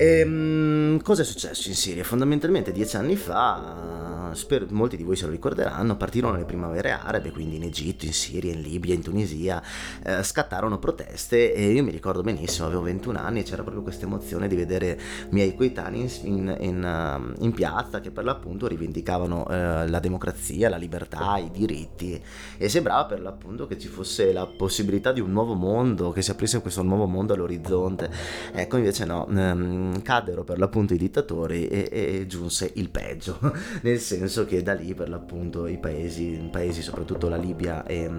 E, um, cosa è successo in Siria? Fondamentalmente dieci anni fa spero, molti di voi se lo ricorderanno, partirono le primavere arabe, quindi in Egitto, in Siria, in Libia, in Tunisia, eh, scattarono proteste e io mi ricordo benissimo, avevo 21 anni e c'era proprio questa emozione di vedere miei coetanei in, in, in, piazza che per l'appunto rivendicavano eh, la democrazia, la libertà, i diritti e sembrava per l'appunto che ci fosse la possibilità di un nuovo mondo, che si aprisse questo nuovo mondo all'orizzonte. Ecco invece no, ehm, caddero per l'appunto i dittatori e, e giunse il peggio, [LAUGHS] nel senso che da lì per l'appunto i paesi, paesi soprattutto la Libia e,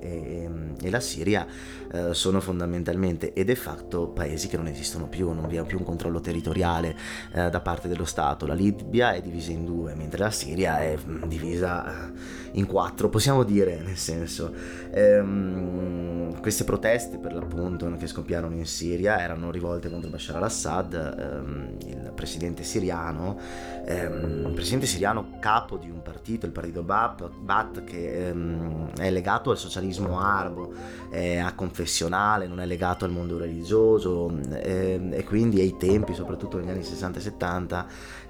e, e la Siria eh, sono fondamentalmente e de facto paesi che non esistono più, non vi è più un controllo territoriale eh, da parte dello Stato. La Libia è divisa in due, mentre la Siria è mm, divisa eh, in quattro, possiamo dire, nel senso. Ehm, queste proteste per l'appunto che scoppiarono in Siria erano rivolte contro Bashar al-Assad, ehm, il presidente siriano, ehm, presidente siriano capo di un partito, il partito Baath, che ehm, è legato al socialismo arabo, è a confessionale, non è legato al mondo religioso ehm, e quindi ai tempi, soprattutto negli anni 60 e 70,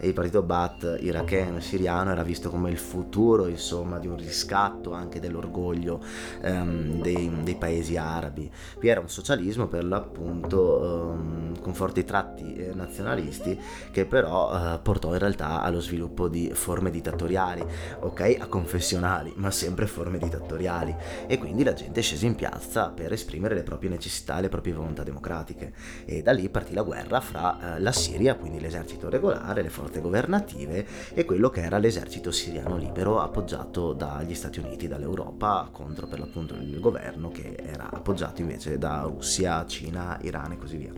il partito Baath iracheno e siriano era visto come il futuro insomma di un riscatto anche dell'orgoglio ehm, dei, dei, paesi arabi. Vi era un socialismo per l'appunto ehm, con forti tratti eh, nazionalisti che però eh, portò in realtà allo sviluppo di forme di dittatoriali, ok? A confessionali, ma sempre forme dittatoriali. E quindi la gente scese in piazza per esprimere le proprie necessità e le proprie volontà democratiche. E da lì partì la guerra fra eh, la Siria, quindi l'esercito regolare, le forze governative, e quello che era l'esercito siriano libero appoggiato dagli Stati Uniti, dall'Europa, contro per l'appunto il governo che era appoggiato invece da Russia, Cina, Iran e così via.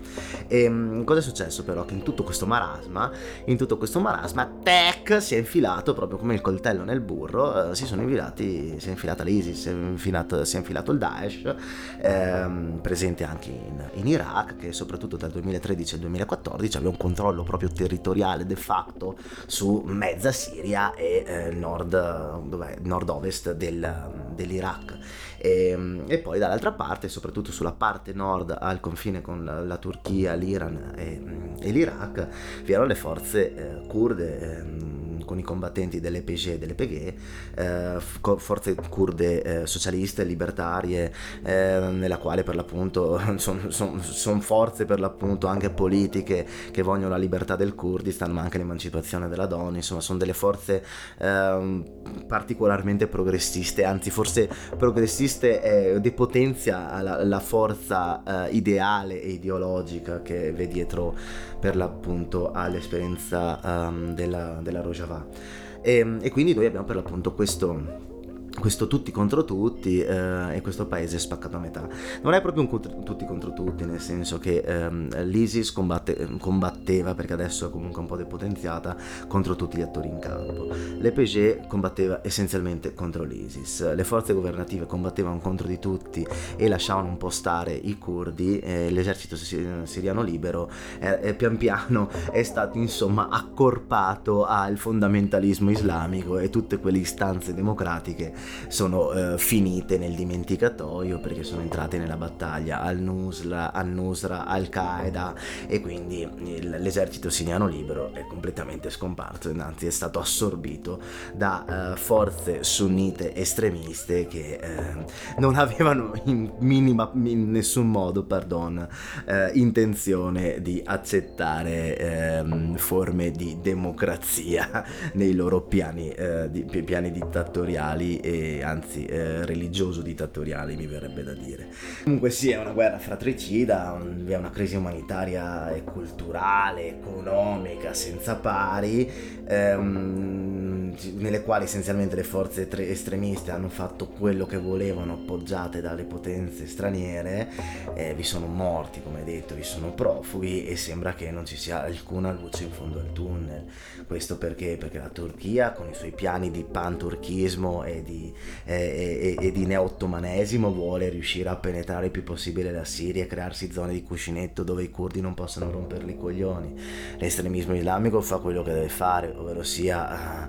E ehm, cosa è successo però? Che in tutto questo marasma, in tutto questo marasma, tech si è infilato proprio come il coltello nel burro, eh, si sono infilati, si è infilata l'ISIS, si è infilato, si è infilato il Daesh, ehm, presente anche in, in, Iraq, che soprattutto dal 2013 al 2014 aveva un controllo proprio territoriale de facto su mezza Siria e eh, nord, nord-ovest del, dell'Iraq. E, ehm, e, poi dall'altra parte, soprattutto sulla parte nord al confine con la, la Turchia, l'Iran e, e l'Iraq, vi erano le forze eh, kurde. Eh, con i combattenti dell'EPG e dell'EPG, eh, forze kurde eh, socialiste, libertarie, eh, nella quale per l'appunto [LAUGHS] sono son, son forze per l'appunto anche politiche che vogliono la libertà del Kurdistan, ma anche l'emancipazione della donna, insomma sono delle forze ehm, particolarmente progressiste, anzi forse progressiste depotenzia la, la forza eh, ideale e ideologica che vede dietro per l'appunto all'esperienza um, della, della Rojava. E, e, quindi noi abbiamo per l'appunto questo questo tutti contro tutti eh, e questo paese è spaccato a metà. Non è proprio un contro, tutti contro tutti, nel senso che ehm, l'ISIS combatte, combatteva, perché adesso è comunque un po' depotenziata, contro tutti gli attori in campo. L'EPG combatteva essenzialmente contro l'ISIS. Le forze governative combattevano contro di tutti e lasciavano un po' stare i curdi. L'esercito siriano libero eh, pian piano è stato insomma accorpato al fondamentalismo islamico e tutte quelle istanze democratiche sono eh, finite nel dimenticatoio perché sono entrate nella battaglia al-Nusra, al-Nusra, al-Qaeda e quindi il, l'esercito siriano libero è completamente scomparso, anzi è stato assorbito da uh, forze sunnite estremiste che uh, non avevano in, minima, in nessun modo pardon, uh, intenzione di accettare um, forme di democrazia nei loro piani, di, piani dittatoriali e anzi eh, religioso-dittatoriali mi verrebbe da dire. Comunque sì, è una guerra fratricida, vi è una crisi umanitaria e culturale, economica senza pari, ehm, nelle quali essenzialmente le forze estremiste hanno fatto quello che volevano appoggiate dalle potenze straniere, eh, vi sono morti come detto, vi sono profughi e sembra che non ci sia alcuna luce in fondo al tunnel. Questo perché? Perché la Turchia con i suoi piani di panturchismo e di, eh, e, e di neo-ottomanesimo vuole riuscire a penetrare il più possibile la Siria e crearsi zone di cuscinetto dove i curdi non possano romperli i coglioni. L'estremismo islamico fa quello che deve fare, ovvero sia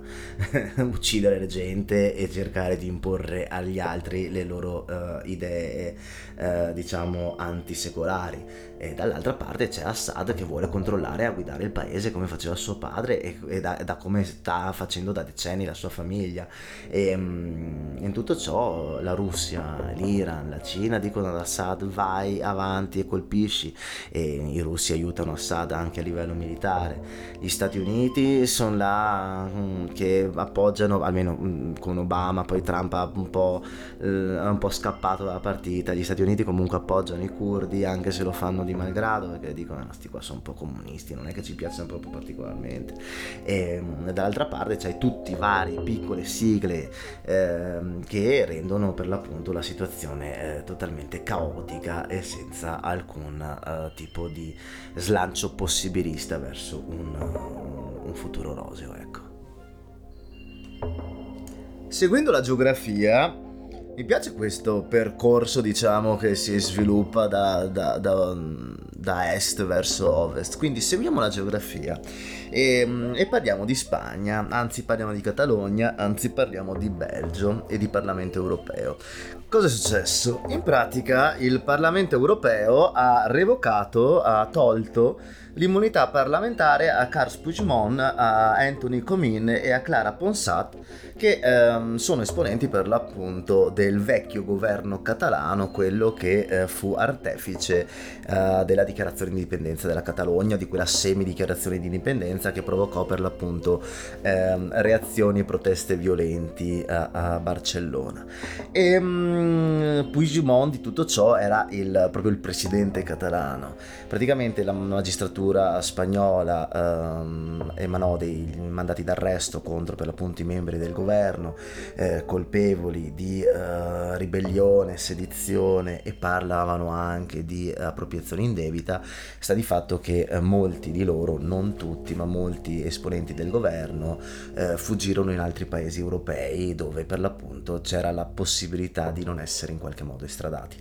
uh, [LAUGHS] uccidere gente e cercare di imporre agli altri le loro uh, idee, uh, diciamo, antisecolari. E dall'altra parte c'è Assad che vuole controllare e guidare il paese come faceva suo padre e, e da, da, come sta facendo da decenni la sua famiglia. E um, in tutto ciò la Russia, l'Iran, la Cina dicono ad Assad vai avanti e colpisci e i russi aiutano Assad anche a livello militare. Gli Stati Uniti sono là um, che appoggiano, almeno um, con Obama, poi Trump ha un po', uh, un po' scappato dalla partita, gli Stati Uniti comunque appoggiano i curdi anche se lo fanno di malgrado perché dicono ah, sti qua sono un po' comunisti, non è che ci piacciono proprio particolarmente. E um, dall'altra parte c'hai tutti i vari piccole sigle eh, che rendono per l'appunto la situazione eh, totalmente caotica e senza alcun uh, tipo di slancio possibilista verso un, un futuro roseo, ecco. Seguendo la geografia, mi piace questo percorso, diciamo, che si sviluppa da, da, da, da est verso ovest. Quindi seguiamo la geografia e, e, parliamo di Spagna, anzi parliamo di Catalogna, anzi parliamo di Belgio e di Parlamento europeo. Cosa è successo? In pratica il Parlamento europeo ha revocato, ha tolto l'immunità parlamentare a Carles Puigdemont, a Anthony Comín e a Clara Ponsat, che ehm, sono esponenti per l'appunto del vecchio governo catalano, quello che eh, fu artefice eh, della dichiarazione di indipendenza della Catalogna, di quella semi-dichiarazione di indipendenza che provocò per l'appunto ehm, reazioni e proteste violenti a, a Barcellona. E um, Puigdemont di tutto ciò era il, proprio il presidente catalano. Praticamente la magistratura magistratura spagnola ehm, emanò dei mandati d'arresto contro per l'appunto i membri del governo eh, colpevoli di eh, ribellione, sedizione e parlavano anche di appropriazione indebita, sta di fatto che eh, molti di loro, non tutti, ma molti esponenti del governo eh, fuggirono in altri paesi europei dove per l'appunto c'era la possibilità di non essere in qualche modo estradati.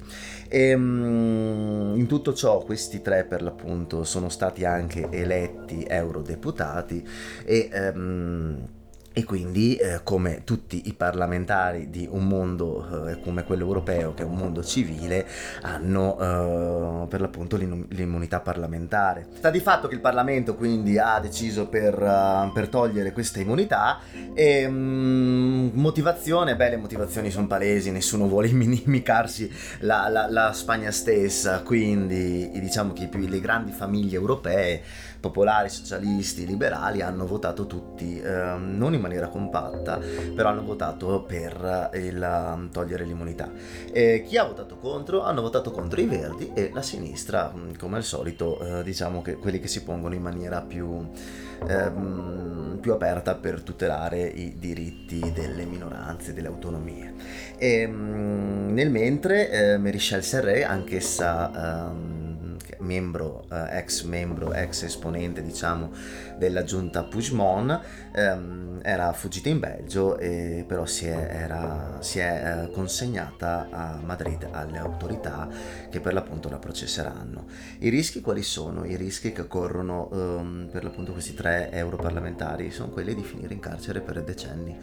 E, ehm, in tutto ciò questi tre per l'appunto sono stati anche eletti eurodeputati e um, e quindi, eh, come tutti i parlamentari di un mondo eh, come quello europeo, che è un mondo civile, hanno eh, per l'appunto l'immunità parlamentare. Sta di fatto che il Parlamento quindi ha deciso per, uh, per togliere questa immunità e um, motivazione, beh le motivazioni sono palesi, nessuno vuole [LAUGHS] inimicarsi la, la, la Spagna stessa, quindi diciamo che le grandi famiglie europee popolari, socialisti, liberali hanno votato tutti, eh, non in maniera compatta, però hanno votato per il, um, togliere l'immunità. E chi ha votato contro? Hanno votato contro i verdi e la sinistra, mm, come al solito, eh, diciamo che quelli che si pongono in maniera più, ehm, più aperta per tutelare i diritti delle minoranze, delle autonomie. E, mm, nel mentre eh, Merichel Serret, anch'essa... Ehm, membro, eh, ex membro, ex esponente diciamo della giunta Puigdemont, ehm, era fuggita in Belgio e però si è, era, si è eh, consegnata a Madrid alle autorità che per l'appunto la processeranno. I rischi quali sono? I rischi che corrono ehm, per l'appunto questi tre europarlamentari sono quelli di finire in carcere per decenni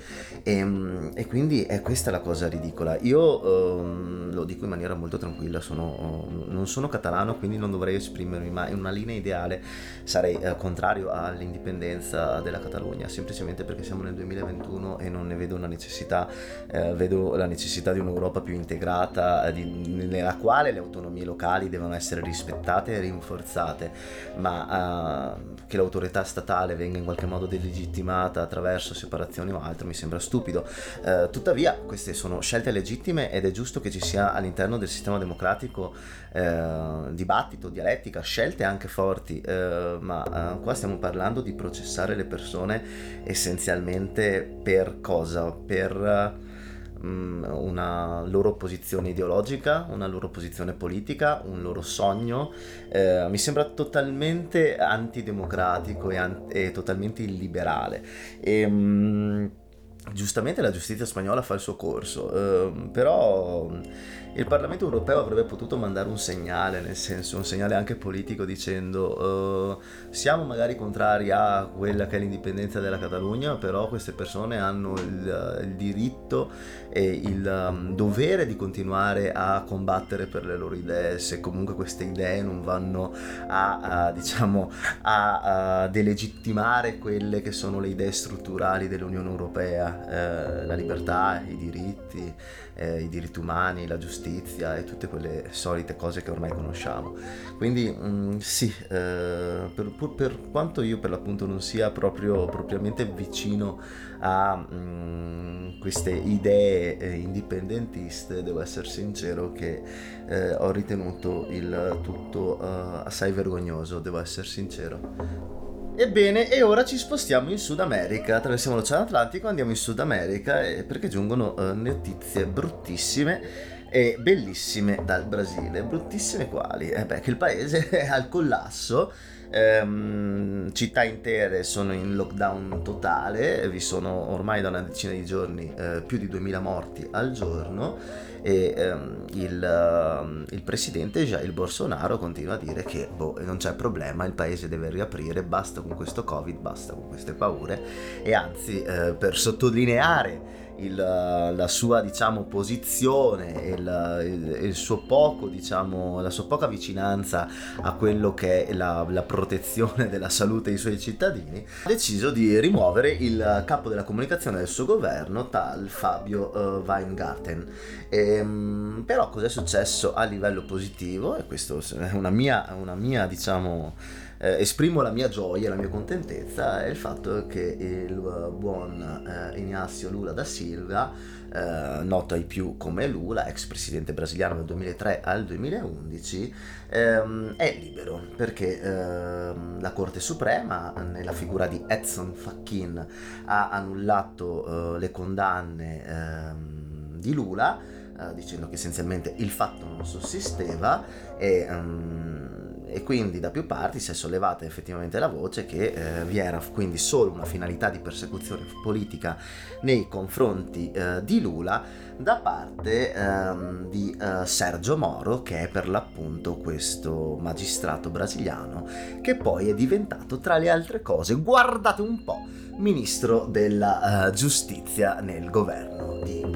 e, ehm, e quindi è questa la cosa ridicola. Io ehm, lo dico in maniera molto tranquilla, sono, non sono catalano quindi non dovrei esprimermi, ma in una linea ideale sarei eh, contrario all'indipendenza della Catalogna, semplicemente perché siamo nel 2021 e non ne vedo una necessità, eh, vedo la necessità di un'Europa più integrata, eh, di, nella quale le autonomie locali devono essere rispettate e rinforzate, ma eh, che l'autorità statale venga in qualche modo delegittimata attraverso separazioni o altro mi sembra stupido. Eh, tuttavia queste sono scelte legittime ed è giusto che ci sia all'interno del sistema democratico eh, dibattito, dialettica, scelte anche forti, eh, ma eh, qua stiamo parlando di processare le persone essenzialmente per cosa? Per mm, una loro posizione ideologica, una loro posizione politica, un loro sogno. Eh, mi sembra totalmente antidemocratico e, an- e totalmente illiberale. E, mm, giustamente la giustizia spagnola fa il suo corso, eh, però il Parlamento europeo avrebbe potuto mandare un segnale, nel senso un segnale anche politico dicendo uh, siamo magari contrari a quella che è l'indipendenza della Catalogna, però queste persone hanno il, il diritto e il um, dovere di continuare a combattere per le loro idee, se comunque queste idee non vanno a, a diciamo, a, a, delegittimare quelle che sono le idee strutturali dell'Unione Europea, eh, la libertà, i diritti eh, i diritti umani, la giustizia e tutte quelle solite cose che ormai conosciamo. Quindi mh, mm, sì, eh, per, per, quanto io per l'appunto non sia proprio propriamente vicino a mh, mm, queste idee eh, indipendentiste, devo essere sincero che eh, ho ritenuto il tutto uh, assai vergognoso, devo essere sincero. Ebbene, e ora ci spostiamo in Sud America, attraversiamo l'Oceano Atlantico, andiamo in Sud America perché giungono uh, notizie bruttissime e bellissime dal Brasile. Bruttissime quali? Eh beh, che il paese [LAUGHS] è al collasso, ehm, città intere sono in lockdown totale, vi sono ormai da una decina di giorni eh, più di 2000 morti al giorno e um, il, um, il, presidente Jair Bolsonaro continua a dire che boh, non c'è problema, il paese deve riaprire, basta con questo covid, basta con queste paure e anzi eh, per sottolineare il, la sua diciamo, posizione e il, il, suo diciamo, la sua poca vicinanza a quello che è la, la, protezione della salute dei suoi cittadini, ha deciso di rimuovere il capo della comunicazione del suo governo, tal Fabio uh, Weingarten. E, ehm, però cos'è successo a livello positivo? E questo è una mia, una mia diciamo, eh, esprimo la mia gioia, la mia contentezza è il fatto che il buon eh, Ignazio Lula da Silva, eh, noto ai più come Lula, ex presidente brasiliano dal 2003 al 2011, ehm, è libero perché ehm, la Corte Suprema, nella figura di Edson Fachin, ha annullato eh, le condanne ehm, di Lula eh, dicendo che essenzialmente il fatto non sussisteva e um, e quindi da più parti si è sollevata effettivamente la voce che eh, vi era quindi solo una finalità di persecuzione politica nei confronti eh, di Lula da parte ehm, di eh, Sergio Moro che è per l'appunto questo magistrato brasiliano che poi è diventato tra le altre cose guardate un po' ministro della uh, giustizia nel governo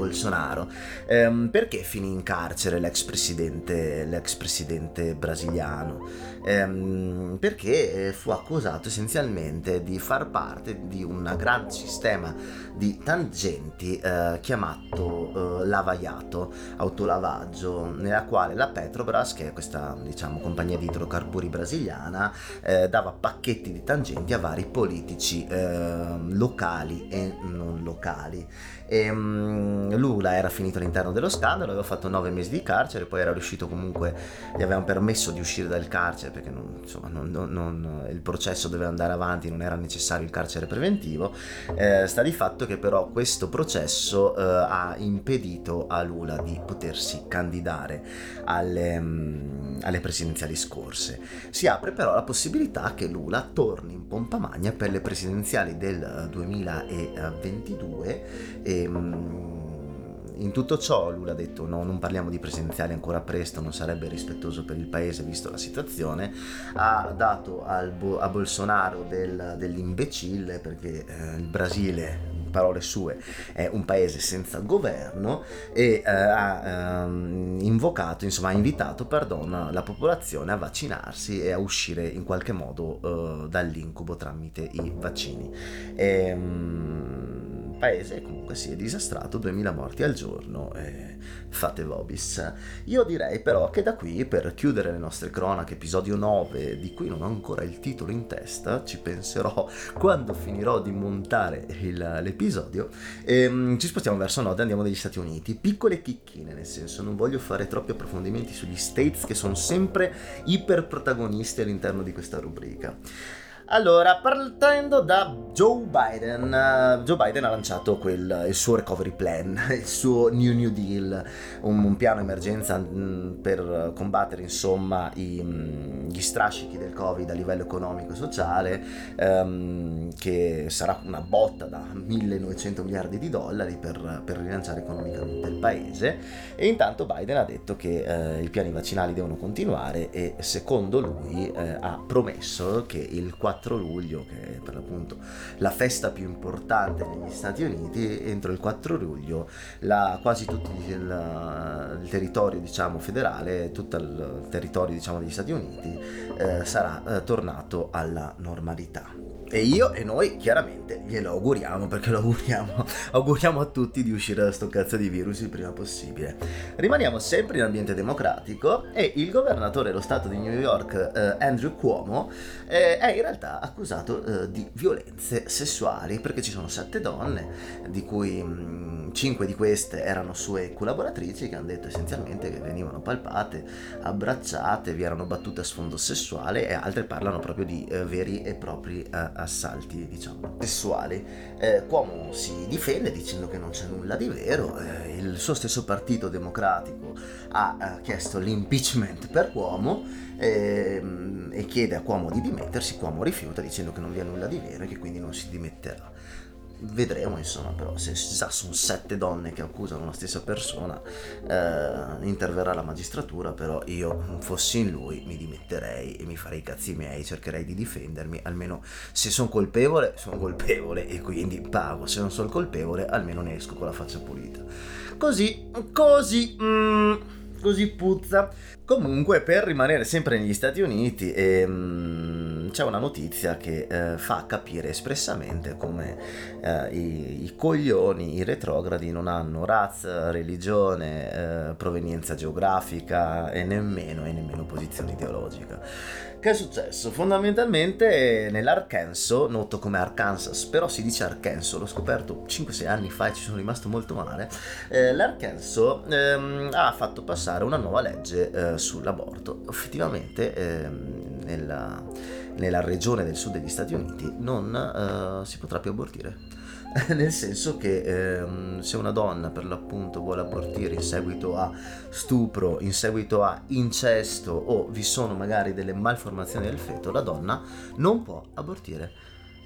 Bolsonaro. Um, perché finì in carcere l'ex presidente, l'ex presidente brasiliano? Um, perché eh, fu accusato essenzialmente di far parte di un gran sistema di tangenti uh, chiamato uh, lavaiato, autolavaggio, nella quale la Petrobras, che è questa diciamo compagnia di idrocarburi brasiliana, eh, dava pacchetti di tangenti a vari politici eh, locali e non locali. E, um, Lula era finito all'interno dello scandalo, aveva fatto nove mesi di carcere, poi era riuscito comunque, gli avevano permesso di uscire dal carcere perché non, insomma, non, non, il processo doveva andare avanti, non era necessario il carcere preventivo. Eh, sta di fatto che però questo processo eh, ha impedito a Lula di potersi candidare alle, um, alle presidenziali scorse. Si apre però la possibilità che Lula torni in pompa magna per le presidenziali del 2022 ehm, in tutto ciò Lula ha detto no, non parliamo di presidenziali ancora presto, non sarebbe rispettoso per il paese visto la situazione, ha dato Bo- a Bolsonaro del, dell'imbecille perché eh, il Brasile parole sue, è un paese senza governo e eh, ha ehm, invocato, insomma ha invitato, perdono, la popolazione a vaccinarsi e a uscire in qualche modo eh, dall'incubo tramite i vaccini. E, ehm, paese comunque si è disastrato, 2000 morti al giorno, e fate vobis. Io direi però che da qui, per chiudere le nostre cronache, episodio 9, di cui non ho ancora il titolo in testa, ci penserò [LAUGHS] quando finirò di montare il, l'episodio, ehm, ci spostiamo verso nord e andiamo negli Stati Uniti. Piccole chicchine, nel senso, non voglio fare troppi approfondimenti sugli States che sono sempre iper protagonisti all'interno di questa rubrica. Allora, partendo da Joe Biden, uh, Joe Biden ha lanciato quel, il suo recovery plan, [LAUGHS] il suo New New Deal, un, un piano emergenza mm, per combattere insomma i, mm, gli strascichi del Covid a livello economico e sociale, um, che sarà una botta da 1900 miliardi di dollari per, per rilanciare economicamente il paese. E intanto Biden ha detto che uh, i piani vaccinali devono continuare e secondo lui uh, ha promesso che il 4 4 luglio, che è per l'appunto la festa più importante negli Stati Uniti, entro il 4 luglio la, quasi tutto il, il, territorio diciamo, federale, tutto il territorio diciamo, degli Stati Uniti eh, sarà eh, tornato alla normalità. E io e noi chiaramente glielo auguriamo perché lo auguriamo, auguriamo a tutti di uscire da sto cazzo di virus il prima possibile. Rimaniamo sempre in ambiente democratico e il governatore dello stato di New York, eh, Andrew Cuomo, eh, è in realtà accusato eh, di violenze sessuali perché ci sono sette donne, di cui mh, mm, cinque di queste erano sue collaboratrici che hanno detto essenzialmente che venivano palpate, abbracciate, vi erano battute a sfondo sessuale e altre parlano proprio di eh, veri e propri eh, assalti, diciamo, sessuali. Eh, Cuomo si difende dicendo che non c'è nulla di vero, eh, il suo stesso partito democratico ha eh, chiesto l'impeachment per Cuomo ehm, e chiede a Cuomo di dimettersi, Cuomo rifiuta dicendo che non vi è nulla di vero e che quindi non si dimetterà vedremo insomma però se già sono sette donne che accusano la stessa persona eh, interverrà la magistratura però io fossi in lui mi dimetterei e mi farei i cazzi miei cercherei di difendermi almeno se sono colpevole sono colpevole e quindi pago se non sono colpevole almeno ne esco con la faccia pulita. Così così mm, così puzza comunque per rimanere sempre negli Stati Uniti ehm, c'è una notizia che eh, fa capire espressamente come eh, i, i, coglioni, i retrogradi non hanno razza, religione, eh, provenienza geografica e nemmeno, e nemmeno posizione ideologica. Che è successo? Fondamentalmente nell'Arkansas, noto come Arkansas, però si dice Arkansas, l'ho scoperto 5-6 anni fa e ci sono rimasto molto male, eh, l'Arkansas ehm, ha fatto passare una nuova legge eh, sull'aborto. Effettivamente ehm, nella nella regione del sud degli Stati Uniti non uh, si potrà più abortire. [LAUGHS] Nel senso che ehm, se una donna per l'appunto vuole abortire in seguito a stupro, in seguito a incesto o vi sono magari delle malformazioni del feto, la donna non può abortire.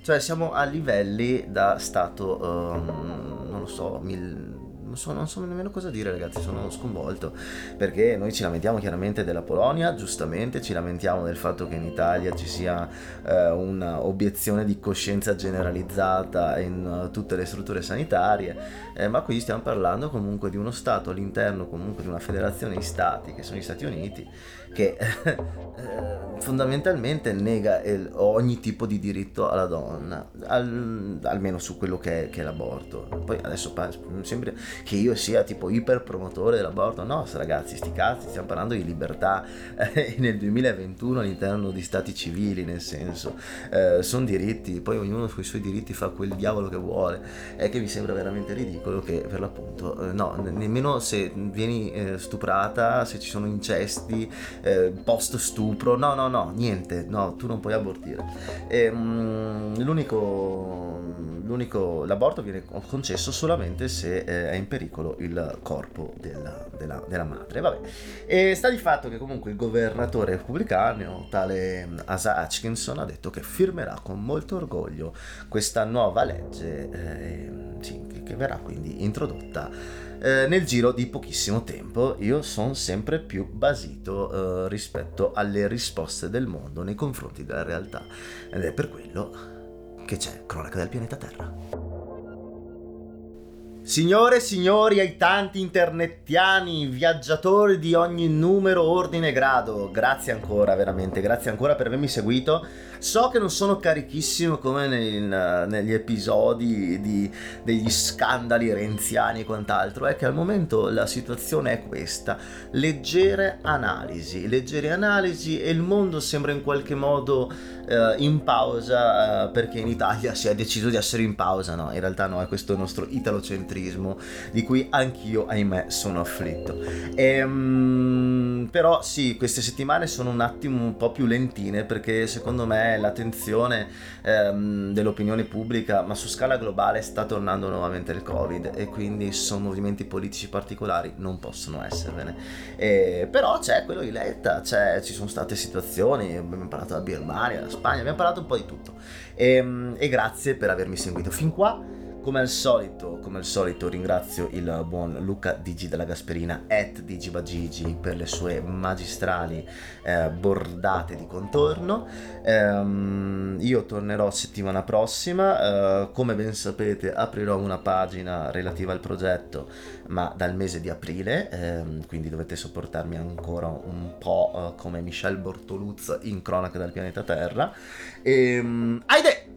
Cioè siamo a livelli da stato, um, non lo so, mil, non so, non so nemmeno cosa dire ragazzi, sono sconvolto. Perché noi ci lamentiamo chiaramente della Polonia, giustamente ci lamentiamo del fatto che in Italia ci sia eh, un'obiezione di coscienza generalizzata in uh, tutte le strutture sanitarie, eh, ma qui stiamo parlando comunque di uno Stato all'interno comunque di una federazione di Stati che sono gli Stati Uniti che [LAUGHS] eh, fondamentalmente nega il, ogni tipo di diritto alla donna, al, almeno su quello che è, che è l'aborto. Poi adesso sembra che io sia tipo iper promotore dell'aborto, no ragazzi, sti cazzi, stiamo parlando di libertà eh, [LAUGHS] nel 2021 all'interno di stati civili, nel senso, eh, sono diritti, poi ognuno con i suoi diritti fa quel diavolo che vuole, è che mi sembra veramente ridicolo che per l'appunto, eh, no, nemmeno se vieni eh, stuprata, se ci sono incesti, eh, post stupro, no, no, no, niente, no, tu non puoi abortire. E, ehm, mh, l'unico, l'unico, l'aborto viene concesso solamente se eh, è in pericolo il corpo della, della, della madre. Vabbè. E sta di fatto che comunque il governatore repubblicano, tale Asa Atkinson, ha detto che firmerà con molto orgoglio questa nuova legge eh, sì, che verrà quindi introdotta eh, nel giro di pochissimo tempo. Io sono sempre più basito eh, rispetto alle risposte del mondo nei confronti della realtà. Ed è per quello che c'è Cronaca del pianeta Terra. Signore e signori, ai tanti internettiani, viaggiatori di ogni numero, ordine e grado, grazie ancora, veramente, grazie ancora per avermi seguito So che non sono carichissimo come nel, negli episodi di, degli scandali renziani e quant'altro, è che al momento la situazione è questa, leggere analisi, leggere analisi e il mondo sembra in qualche modo eh, in pausa eh, perché in Italia si è deciso di essere in pausa, no, in realtà no, è questo il nostro italocentrismo di cui anch'io, ahimè, sono afflitto. Ehm, però sì, queste settimane sono un attimo un po' più lentine perché secondo me l'attenzione ehm, dell'opinione pubblica, ma su scala globale, sta tornando nuovamente il Covid e quindi sono movimenti politici particolari, non possono esservene. E, però c'è quello di Letta, ci sono state situazioni, abbiamo parlato della Birmania, della Spagna, abbiamo parlato un po' di tutto. E, ehm, e grazie per avermi seguito fin qua. Come al solito, come al solito ringrazio il buon Luca Digi della Gasperina at Digibagigi per le sue magistrali eh, bordate di contorno. Um, io tornerò settimana prossima, uh, come ben sapete aprirò una pagina relativa al progetto ma dal mese di aprile, ehm, quindi dovete sopportarmi ancora un po' uh, come Michel Bortoluz in Cronaca del pianeta Terra. E, um, Aide!